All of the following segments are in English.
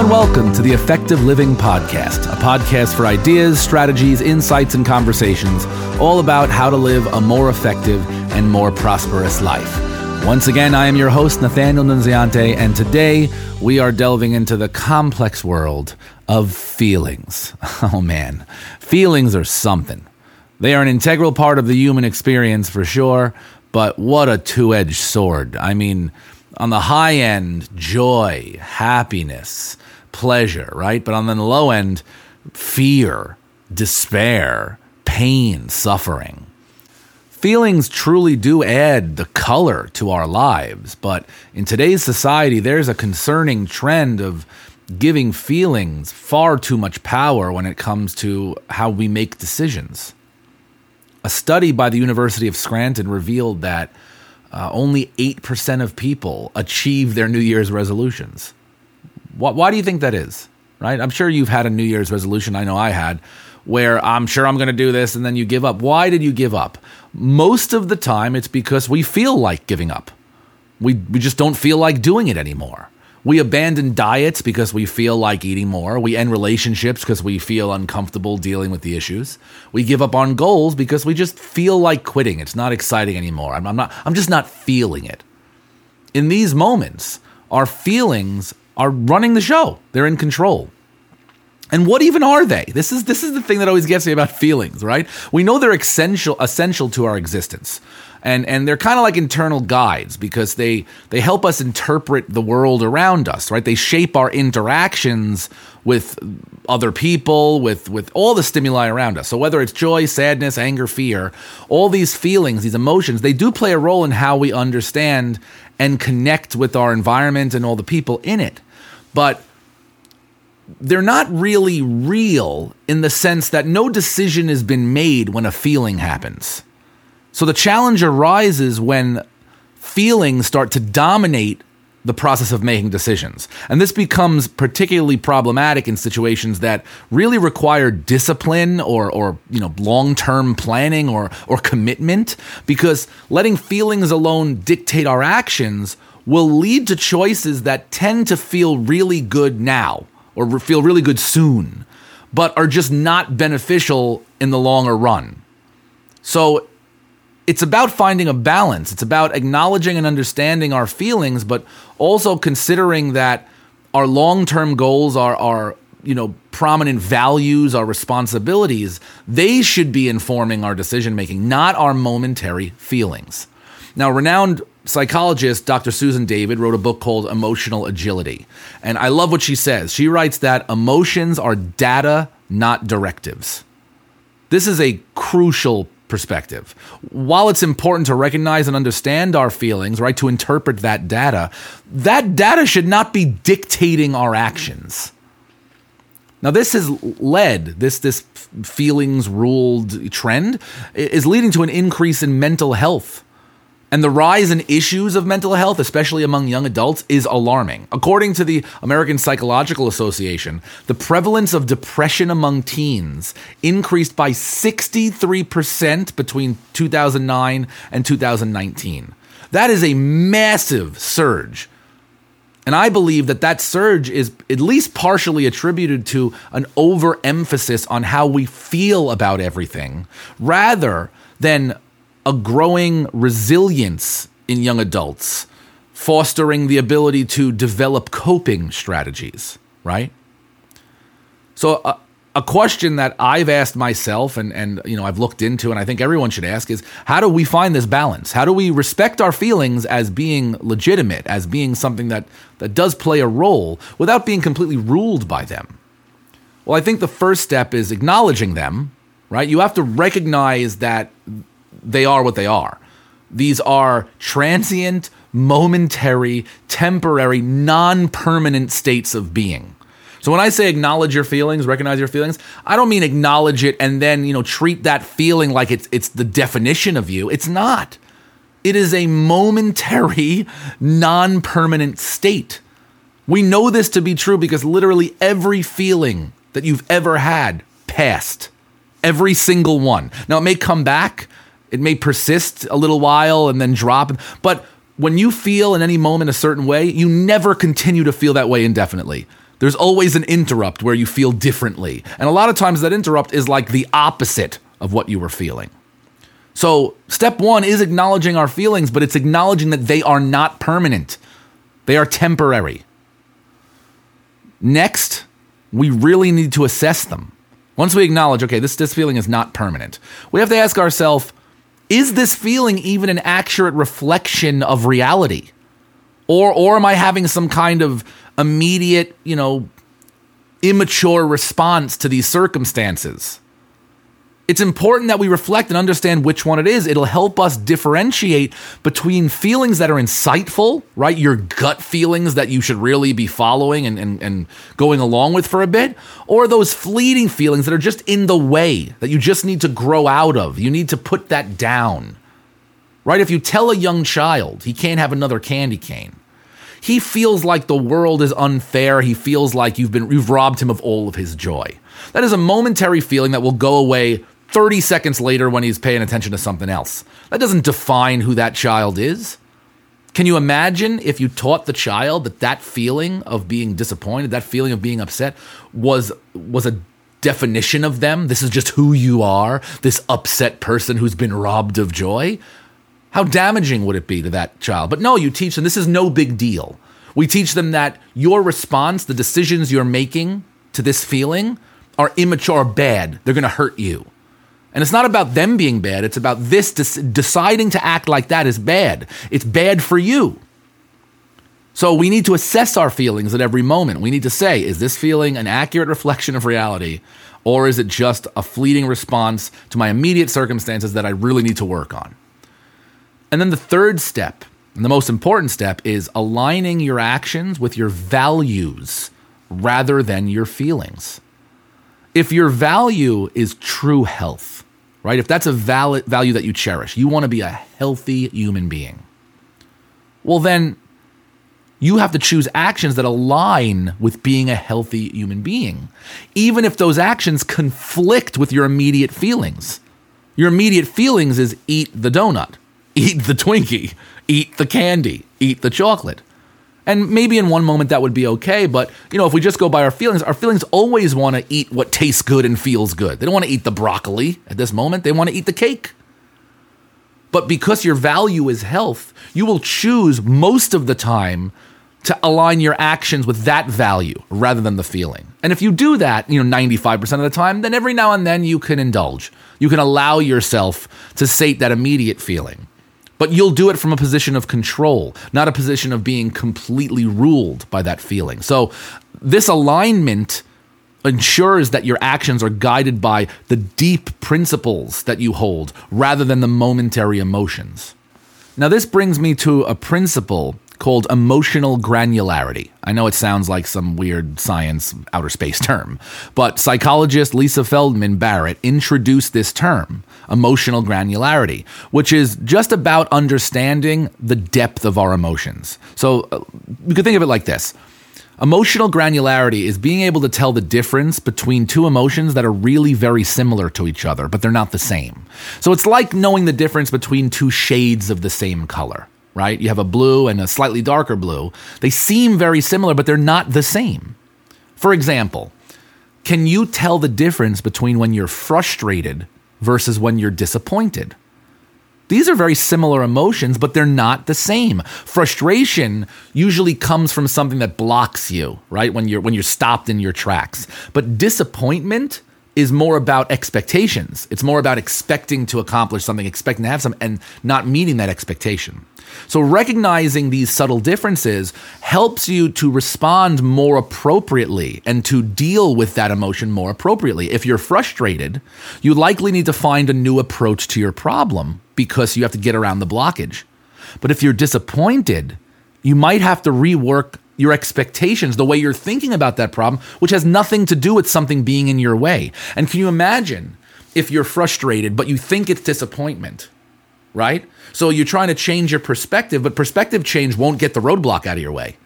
and welcome to the Effective Living Podcast, a podcast for ideas, strategies, insights, and conversations all about how to live a more effective and more prosperous life. Once again, I am your host, Nathaniel Nunziante, and today we are delving into the complex world of feelings. Oh man, feelings are something. They are an integral part of the human experience for sure, but what a two edged sword. I mean, on the high end, joy, happiness, pleasure, right? But on the low end, fear, despair, pain, suffering. Feelings truly do add the color to our lives, but in today's society, there's a concerning trend of giving feelings far too much power when it comes to how we make decisions. A study by the University of Scranton revealed that uh, only 8% of people achieve their New Year's resolutions. Why, why do you think that is? Right? I'm sure you've had a New Year's resolution. I know I had, where I'm sure I'm going to do this and then you give up. Why did you give up? Most of the time, it's because we feel like giving up. We, we just don't feel like doing it anymore. We abandon diets because we feel like eating more. We end relationships because we feel uncomfortable dealing with the issues. We give up on goals because we just feel like quitting. It's not exciting anymore. I'm, I'm not I'm just not feeling it. In these moments, our feelings are running the show. They're in control. And what even are they? This is this is the thing that always gets me about feelings, right? We know they're essential essential to our existence and and they're kind of like internal guides because they they help us interpret the world around us right? They shape our interactions with other people with with all the stimuli around us. So whether it's joy sadness anger fear all these feelings these emotions they do play a role in how we understand and connect with our environment and all the people in it. But they're not really real in the sense that no decision has been made when a feeling happens so the challenge arises when feelings start to dominate the process of making decisions. And this becomes particularly problematic in situations that really require discipline or, or you know, long-term planning or, or commitment because letting feelings alone dictate our actions will lead to choices that tend to feel really good now or feel really good soon, but are just not beneficial in the longer run. So it's about finding a balance. It's about acknowledging and understanding our feelings, but also considering that our long-term goals are are you know prominent values, our responsibilities. They should be informing our decision making, not our momentary feelings. Now, renowned psychologist Dr. Susan David wrote a book called Emotional Agility. And I love what she says. She writes that emotions are data, not directives. This is a crucial perspective. While it's important to recognize and understand our feelings, right, to interpret that data, that data should not be dictating our actions. Now, this has led this this feelings ruled trend is leading to an increase in mental health and the rise in issues of mental health, especially among young adults, is alarming. According to the American Psychological Association, the prevalence of depression among teens increased by 63% between 2009 and 2019. That is a massive surge. And I believe that that surge is at least partially attributed to an overemphasis on how we feel about everything rather than a growing resilience in young adults, fostering the ability to develop coping strategies, right? So, a, a question that I've asked myself and, and you know I've looked into and I think everyone should ask is how do we find this balance? How do we respect our feelings as being legitimate, as being something that, that does play a role without being completely ruled by them? Well, I think the first step is acknowledging them, right? You have to recognize that they are what they are. These are transient, momentary, temporary, non permanent states of being. So when I say acknowledge your feelings, recognize your feelings, I don't mean acknowledge it and then, you know, treat that feeling like it's it's the definition of you. It's not. It is a momentary, non-permanent state. We know this to be true because literally every feeling that you've ever had passed. Every single one. Now it may come back, it may persist a little while and then drop. But when you feel in any moment a certain way, you never continue to feel that way indefinitely. There's always an interrupt where you feel differently. And a lot of times that interrupt is like the opposite of what you were feeling. So, step one is acknowledging our feelings, but it's acknowledging that they are not permanent, they are temporary. Next, we really need to assess them. Once we acknowledge, okay, this, this feeling is not permanent, we have to ask ourselves, is this feeling even an accurate reflection of reality? Or, or am I having some kind of immediate, you know, immature response to these circumstances? It's important that we reflect and understand which one it is. It'll help us differentiate between feelings that are insightful, right? Your gut feelings that you should really be following and, and, and going along with for a bit, or those fleeting feelings that are just in the way that you just need to grow out of. You need to put that down, right? If you tell a young child he can't have another candy cane, he feels like the world is unfair. He feels like you've been you've robbed him of all of his joy. That is a momentary feeling that will go away 30 seconds later when he's paying attention to something else. That doesn't define who that child is. Can you imagine if you taught the child that that feeling of being disappointed, that feeling of being upset was was a definition of them? This is just who you are, this upset person who's been robbed of joy? How damaging would it be to that child? But no, you teach them this is no big deal. We teach them that your response, the decisions you're making to this feeling are immature, bad. They're going to hurt you. And it's not about them being bad, it's about this deciding to act like that is bad. It's bad for you. So we need to assess our feelings at every moment. We need to say, is this feeling an accurate reflection of reality? Or is it just a fleeting response to my immediate circumstances that I really need to work on? And then the third step, and the most important step, is aligning your actions with your values rather than your feelings if your value is true health, right? If that's a valid value that you cherish, you want to be a healthy human being. Well, then you have to choose actions that align with being a healthy human being, even if those actions conflict with your immediate feelings. Your immediate feelings is eat the donut, eat the Twinkie, eat the candy, eat the chocolate. And maybe in one moment that would be okay, but you know, if we just go by our feelings, our feelings always want to eat what tastes good and feels good. They don't want to eat the broccoli at this moment, they want to eat the cake. But because your value is health, you will choose most of the time to align your actions with that value rather than the feeling. And if you do that, you know, 95% of the time, then every now and then you can indulge. You can allow yourself to sate that immediate feeling. But you'll do it from a position of control, not a position of being completely ruled by that feeling. So, this alignment ensures that your actions are guided by the deep principles that you hold rather than the momentary emotions. Now, this brings me to a principle called emotional granularity. I know it sounds like some weird science outer space term, but psychologist Lisa Feldman Barrett introduced this term, emotional granularity, which is just about understanding the depth of our emotions. So uh, you could think of it like this. Emotional granularity is being able to tell the difference between two emotions that are really very similar to each other, but they're not the same. So it's like knowing the difference between two shades of the same color right? You have a blue and a slightly darker blue. They seem very similar, but they're not the same. For example, can you tell the difference between when you're frustrated versus when you're disappointed? These are very similar emotions, but they're not the same. Frustration usually comes from something that blocks you, right? When you're when you're stopped in your tracks. But disappointment is more about expectations. It's more about expecting to accomplish something, expecting to have some, and not meeting that expectation. So, recognizing these subtle differences helps you to respond more appropriately and to deal with that emotion more appropriately. If you're frustrated, you likely need to find a new approach to your problem because you have to get around the blockage. But if you're disappointed, you might have to rework your expectations, the way you're thinking about that problem, which has nothing to do with something being in your way. And can you imagine if you're frustrated, but you think it's disappointment, right? So you're trying to change your perspective, but perspective change won't get the roadblock out of your way.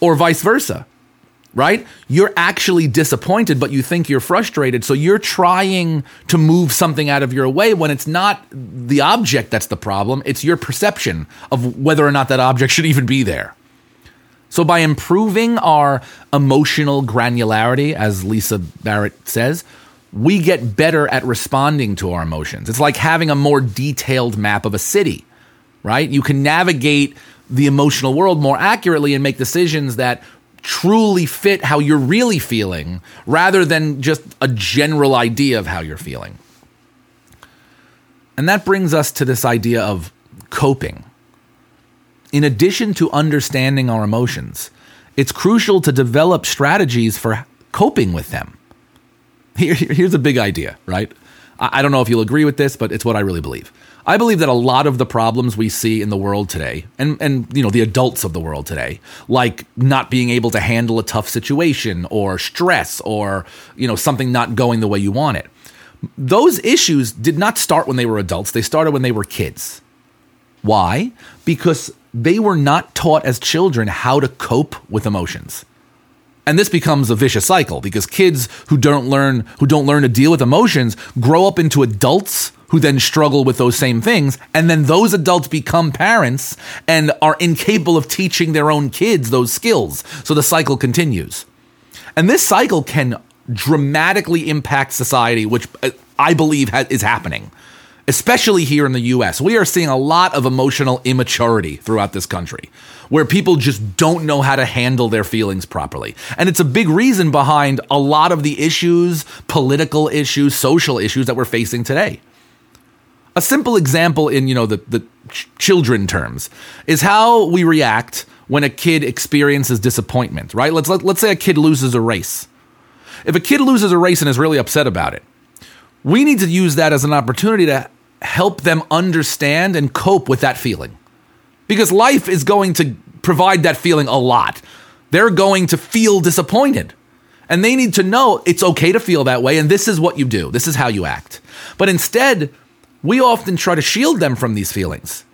Or vice versa, right? You're actually disappointed, but you think you're frustrated. So you're trying to move something out of your way when it's not the object that's the problem, it's your perception of whether or not that object should even be there. So, by improving our emotional granularity, as Lisa Barrett says, we get better at responding to our emotions. It's like having a more detailed map of a city, right? You can navigate the emotional world more accurately and make decisions that truly fit how you're really feeling rather than just a general idea of how you're feeling. And that brings us to this idea of coping. In addition to understanding our emotions, it's crucial to develop strategies for coping with them. Here, here's a big idea, right? I don't know if you'll agree with this, but it's what I really believe. I believe that a lot of the problems we see in the world today, and, and you know, the adults of the world today, like not being able to handle a tough situation or stress or, you know, something not going the way you want it. Those issues did not start when they were adults. They started when they were kids. Why? Because they were not taught as children how to cope with emotions. And this becomes a vicious cycle because kids who don't learn who don't learn to deal with emotions grow up into adults who then struggle with those same things and then those adults become parents and are incapable of teaching their own kids those skills. So the cycle continues. And this cycle can dramatically impact society which uh, I believe is happening especially here in the US. We are seeing a lot of emotional immaturity throughout this country where people just don't know how to handle their feelings properly. And it's a big reason behind a lot of the issues, political issues, social issues that we're facing today. A simple example in, you know, the, the ch- children terms is how we react when a kid experiences disappointment, right? Let's let, let's say a kid loses a race. If a kid loses a race and is really upset about it, we need to use that as an opportunity to help them understand and cope with that feeling. Because life is going to provide that feeling a lot. They're going to feel disappointed. And they need to know it's okay to feel that way, and this is what you do. This is how you act. But instead, we often try to shield them from these feelings.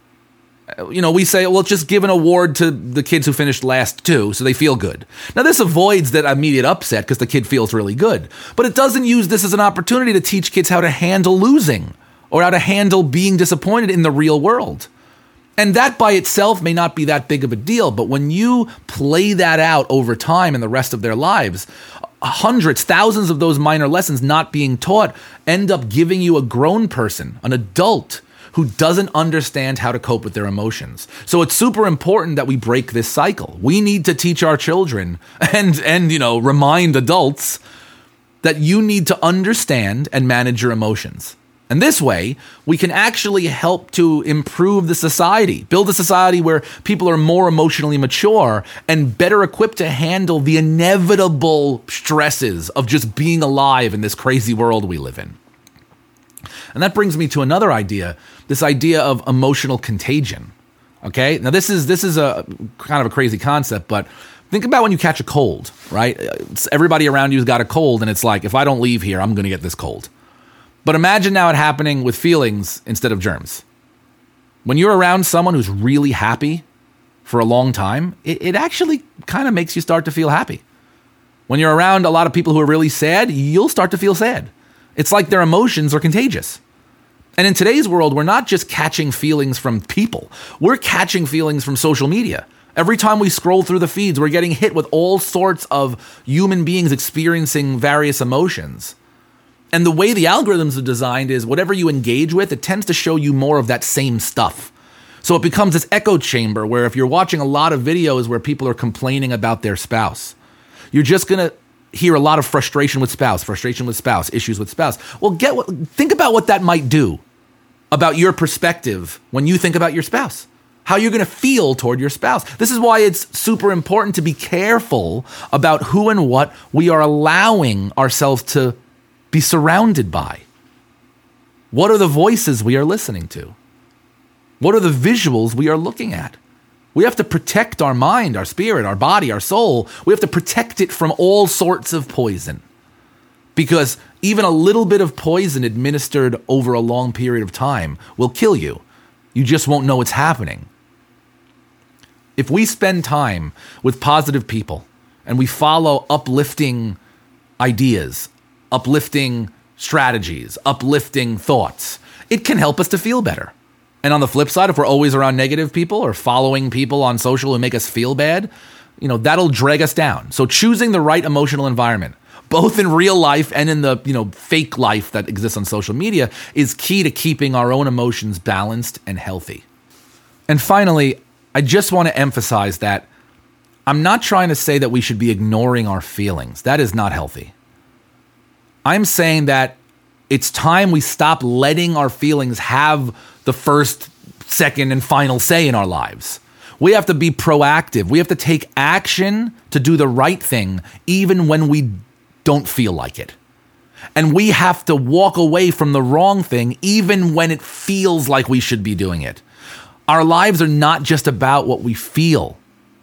Uh, you know, we say, well, just give an award to the kids who finished last two so they feel good. Now, this avoids that immediate upset because the kid feels really good. But it doesn't use this as an opportunity to teach kids how to handle losing or how to handle being disappointed in the real world. And that by itself may not be that big of a deal, but when you play that out over time in the rest of their lives, hundreds, thousands of those minor lessons not being taught end up giving you a grown person, an adult who doesn't understand how to cope with their emotions. So it's super important that we break this cycle. We need to teach our children and and you know, remind adults that you need to understand and manage your emotions. And this way, we can actually help to improve the society, build a society where people are more emotionally mature and better equipped to handle the inevitable stresses of just being alive in this crazy world we live in. And that brings me to another idea, this idea of emotional contagion. Okay? Now this is this is a kind of a crazy concept, but think about when you catch a cold, right? It's everybody around you's got a cold and it's like if I don't leave here, I'm going to get this cold. But imagine now it happening with feelings instead of germs. When you're around someone who's really happy for a long time, it, it actually kind of makes you start to feel happy. When you're around a lot of people who are really sad, you'll start to feel sad. It's like their emotions are contagious. And in today's world, we're not just catching feelings from people, we're catching feelings from social media. Every time we scroll through the feeds, we're getting hit with all sorts of human beings experiencing various emotions. And the way the algorithms are designed is whatever you engage with, it tends to show you more of that same stuff. So it becomes this echo chamber where if you're watching a lot of videos where people are complaining about their spouse, you're just going to hear a lot of frustration with spouse, frustration with spouse, issues with spouse. Well, get what, think about what that might do about your perspective when you think about your spouse. How you're going to feel toward your spouse. This is why it's super important to be careful about who and what we are allowing ourselves to be surrounded by? What are the voices we are listening to? What are the visuals we are looking at? We have to protect our mind, our spirit, our body, our soul. We have to protect it from all sorts of poison. Because even a little bit of poison administered over a long period of time will kill you. You just won't know it's happening. If we spend time with positive people and we follow uplifting ideas, uplifting strategies, uplifting thoughts. It can help us to feel better. And on the flip side, if we're always around negative people or following people on social who make us feel bad, you know, that'll drag us down. So choosing the right emotional environment, both in real life and in the, you know, fake life that exists on social media is key to keeping our own emotions balanced and healthy. And finally, I just want to emphasize that I'm not trying to say that we should be ignoring our feelings. That is not healthy. I'm saying that it's time we stop letting our feelings have the first, second, and final say in our lives. We have to be proactive. We have to take action to do the right thing, even when we don't feel like it. And we have to walk away from the wrong thing, even when it feels like we should be doing it. Our lives are not just about what we feel,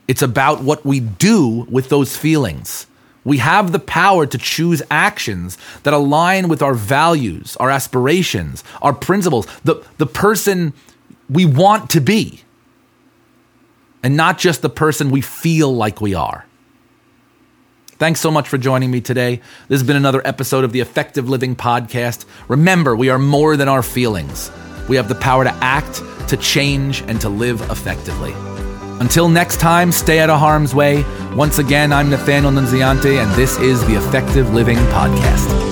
it's about what we do with those feelings. We have the power to choose actions that align with our values, our aspirations, our principles, the, the person we want to be, and not just the person we feel like we are. Thanks so much for joining me today. This has been another episode of the Effective Living Podcast. Remember, we are more than our feelings. We have the power to act, to change, and to live effectively. Until next time, stay out of harm's way. Once again, I'm Nathaniel Nunziante, and this is the Effective Living Podcast.